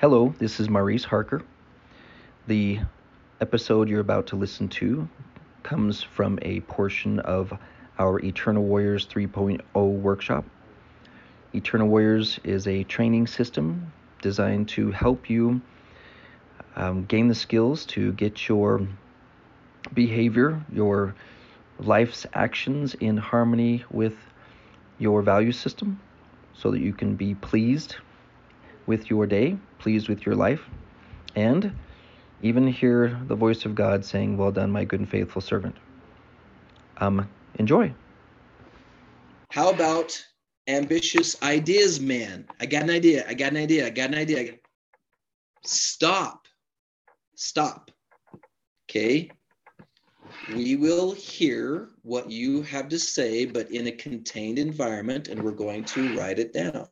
Hello, this is Maurice Harker. The episode you're about to listen to comes from a portion of our Eternal Warriors 3.0 workshop. Eternal Warriors is a training system designed to help you um, gain the skills to get your behavior, your life's actions in harmony with your value system so that you can be pleased with your day, pleased with your life, and even hear the voice of God saying, Well done, my good and faithful servant. Um, enjoy. How about ambitious ideas, man? I got an idea. I got an idea. I got an idea. Stop. Stop. Okay. We will hear what you have to say, but in a contained environment, and we're going to write it down.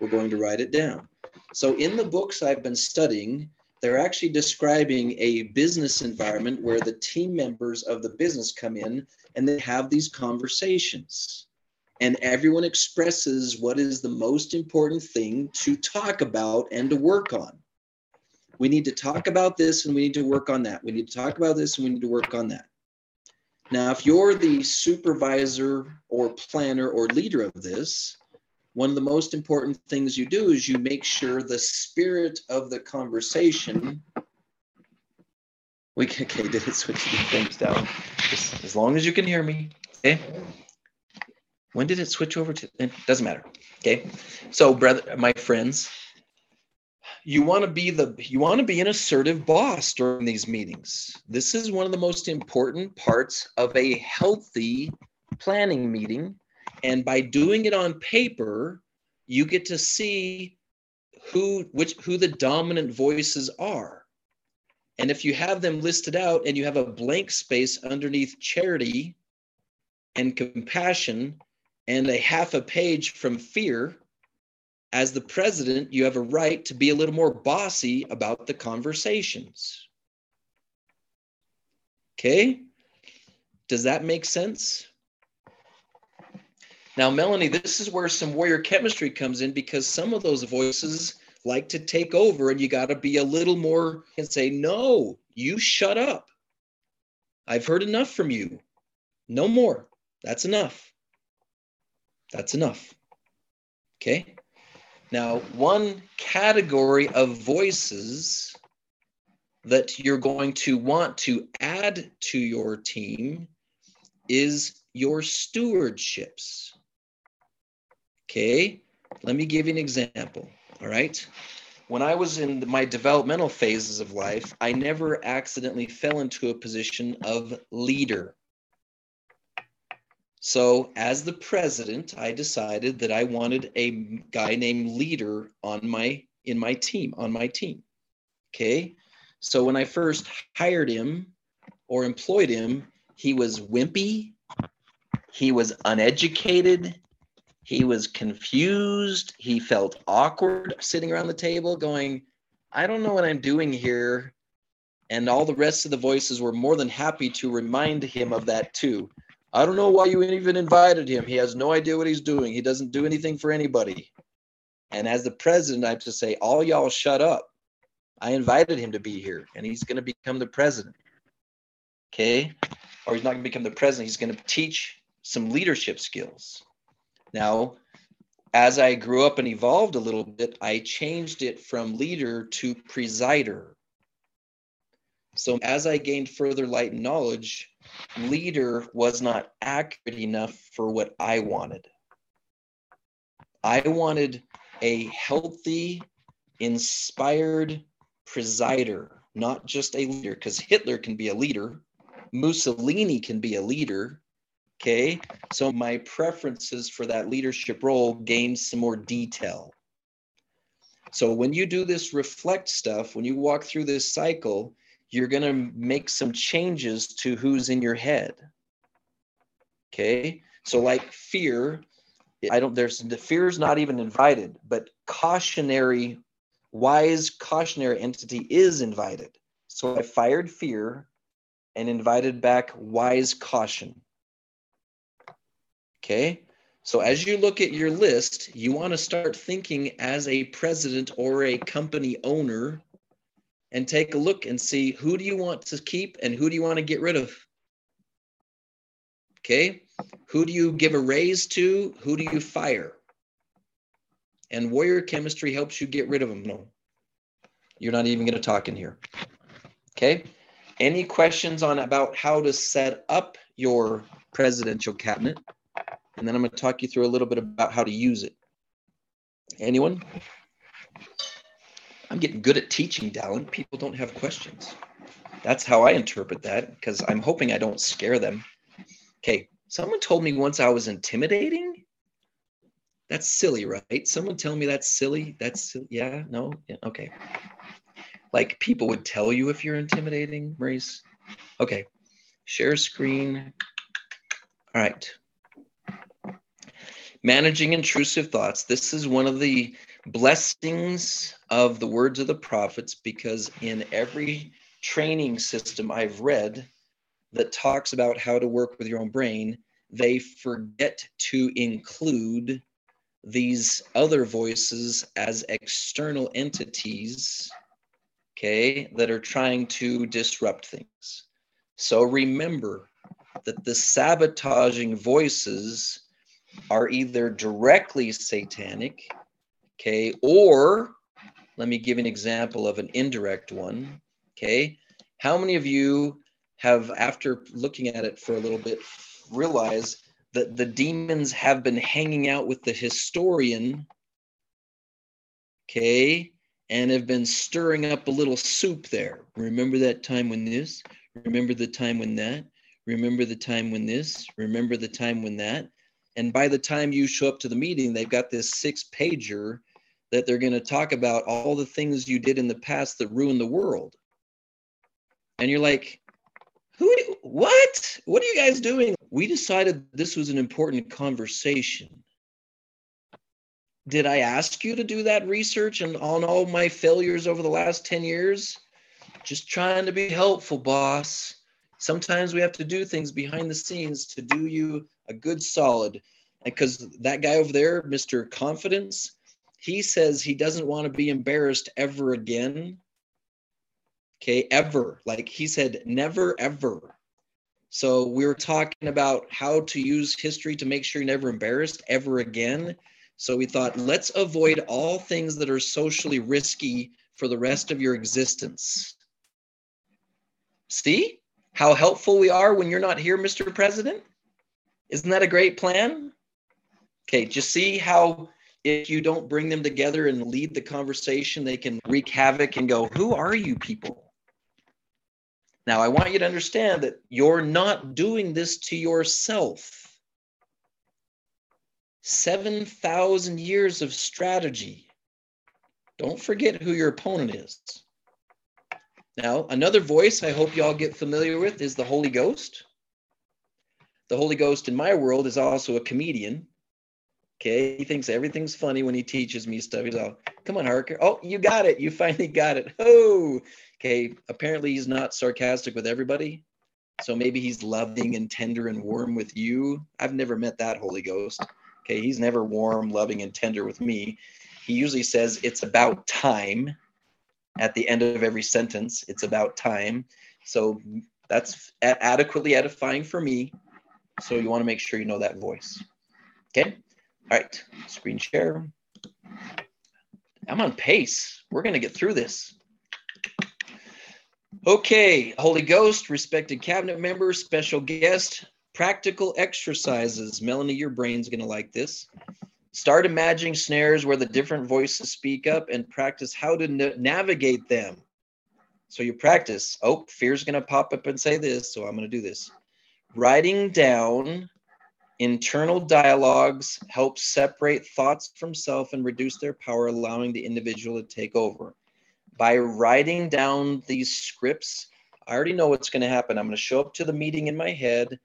We're going to write it down. So, in the books I've been studying, they're actually describing a business environment where the team members of the business come in and they have these conversations. And everyone expresses what is the most important thing to talk about and to work on. We need to talk about this and we need to work on that. We need to talk about this and we need to work on that. Now, if you're the supervisor or planner or leader of this, one of the most important things you do is you make sure the spirit of the conversation. We can, okay, did it switch things down? Just as long as you can hear me. Okay. When did it switch over to? It doesn't matter. Okay. So, brother, my friends, you want to be the you want to be an assertive boss during these meetings this is one of the most important parts of a healthy planning meeting and by doing it on paper you get to see who which who the dominant voices are and if you have them listed out and you have a blank space underneath charity and compassion and a half a page from fear as the president, you have a right to be a little more bossy about the conversations. Okay? Does that make sense? Now, Melanie, this is where some warrior chemistry comes in because some of those voices like to take over, and you got to be a little more and say, No, you shut up. I've heard enough from you. No more. That's enough. That's enough. Okay? Now, one category of voices that you're going to want to add to your team is your stewardships. Okay, let me give you an example. All right. When I was in my developmental phases of life, I never accidentally fell into a position of leader. So, as the president, I decided that I wanted a guy named leader on my in my team on my team. Okay? So when I first hired him or employed him, he was wimpy, he was uneducated, he was confused, he felt awkward sitting around the table going, I don't know what I'm doing here. And all the rest of the voices were more than happy to remind him of that too. I don't know why you even invited him. He has no idea what he's doing. He doesn't do anything for anybody. And as the president, I have to say, all y'all shut up. I invited him to be here, and he's going to become the president. Okay? Or he's not going to become the president. He's going to teach some leadership skills. Now, as I grew up and evolved a little bit, I changed it from leader to presider. So as I gained further light and knowledge, leader was not accurate enough for what I wanted. I wanted a healthy, inspired presider, not just a leader, because Hitler can be a leader, Mussolini can be a leader. Okay, so my preferences for that leadership role gain some more detail. So when you do this reflect stuff, when you walk through this cycle, you're going to make some changes to who's in your head. Okay. So, like fear, I don't, there's the fear is not even invited, but cautionary, wise, cautionary entity is invited. So, I fired fear and invited back wise caution. Okay. So as you look at your list, you want to start thinking as a president or a company owner and take a look and see who do you want to keep and who do you want to get rid of? Okay? Who do you give a raise to? Who do you fire? And warrior chemistry helps you get rid of them. No. You're not even going to talk in here. Okay? Any questions on about how to set up your presidential cabinet? And then I'm going to talk you through a little bit about how to use it. Anyone? I'm getting good at teaching, Dallin. People don't have questions. That's how I interpret that because I'm hoping I don't scare them. Okay, someone told me once I was intimidating. That's silly, right? Someone tell me that's silly. That's yeah, no, yeah, okay. Like people would tell you if you're intimidating, Maurice. Okay, share screen. All right, managing intrusive thoughts. This is one of the blessings of the words of the prophets because in every training system I've read that talks about how to work with your own brain, they forget to include these other voices as external entities, okay, that are trying to disrupt things. So remember that the sabotaging voices are either directly satanic, okay, or let me give an example of an indirect one, okay. How many of you have, after looking at it for a little bit, realize that the demons have been hanging out with the historian, okay, and have been stirring up a little soup there? Remember that time when this? Remember the time when that? Remember the time when this? Remember the time when that? And by the time you show up to the meeting, they've got this six pager that they're going to talk about all the things you did in the past that ruined the world. And you're like, who, what? What are you guys doing? We decided this was an important conversation. Did I ask you to do that research and on all my failures over the last 10 years? Just trying to be helpful, boss. Sometimes we have to do things behind the scenes to do you a good solid. Because that guy over there, Mr. Confidence, he says he doesn't want to be embarrassed ever again. Okay, ever. Like he said, never, ever. So we were talking about how to use history to make sure you're never embarrassed ever again. So we thought, let's avoid all things that are socially risky for the rest of your existence. See how helpful we are when you're not here, Mr. President? Isn't that a great plan? Okay, just see how if you don't bring them together and lead the conversation, they can wreak havoc and go, Who are you people? Now, I want you to understand that you're not doing this to yourself. 7,000 years of strategy. Don't forget who your opponent is. Now, another voice I hope you all get familiar with is the Holy Ghost the Holy Ghost in my world is also a comedian. Okay, he thinks everything's funny when he teaches me stuff. He's all, "Come on, Harker! Oh, you got it! You finally got it! Oh, okay." Apparently, he's not sarcastic with everybody, so maybe he's loving and tender and warm with you. I've never met that Holy Ghost. Okay, he's never warm, loving, and tender with me. He usually says it's about time at the end of every sentence. It's about time. So that's adequately edifying for me. So you want to make sure you know that voice. Okay. All right. Screen share. I'm on pace. We're going to get through this. Okay. Holy Ghost, respected cabinet member, special guest, practical exercises. Melanie, your brain's going to like this. Start imagining snares where the different voices speak up and practice how to na- navigate them. So you practice. Oh, fear's going to pop up and say this, so I'm going to do this. Writing down internal dialogues helps separate thoughts from self and reduce their power, allowing the individual to take over. By writing down these scripts, I already know what's going to happen. I'm going to show up to the meeting in my head,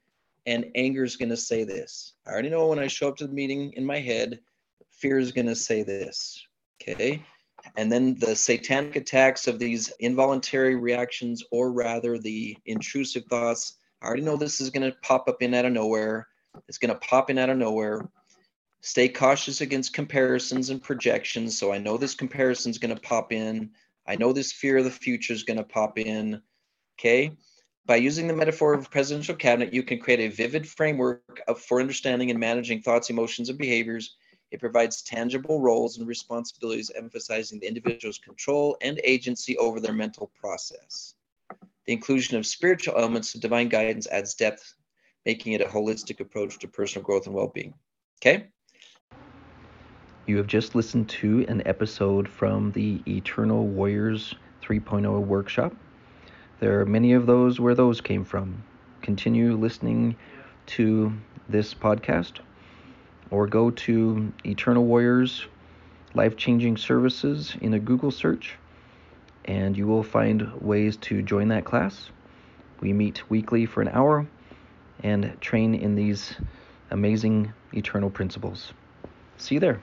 and anger is going to say this. I already know when I show up to the meeting in my head, fear is going to say this. Okay. And then the satanic attacks of these involuntary reactions, or rather the intrusive thoughts, I already know this is going to pop up in out of nowhere. It's going to pop in out of nowhere. Stay cautious against comparisons and projections. So I know this comparison is going to pop in. I know this fear of the future is going to pop in. Okay. By using the metaphor of presidential cabinet, you can create a vivid framework of, for understanding and managing thoughts, emotions, and behaviors. It provides tangible roles and responsibilities, emphasizing the individual's control and agency over their mental process. The inclusion of spiritual elements of divine guidance adds depth, making it a holistic approach to personal growth and well being. Okay? You have just listened to an episode from the Eternal Warriors 3.0 workshop. There are many of those where those came from. Continue listening to this podcast or go to Eternal Warriors Life Changing Services in a Google search and you will find ways to join that class. We meet weekly for an hour and train in these amazing eternal principles. See you there.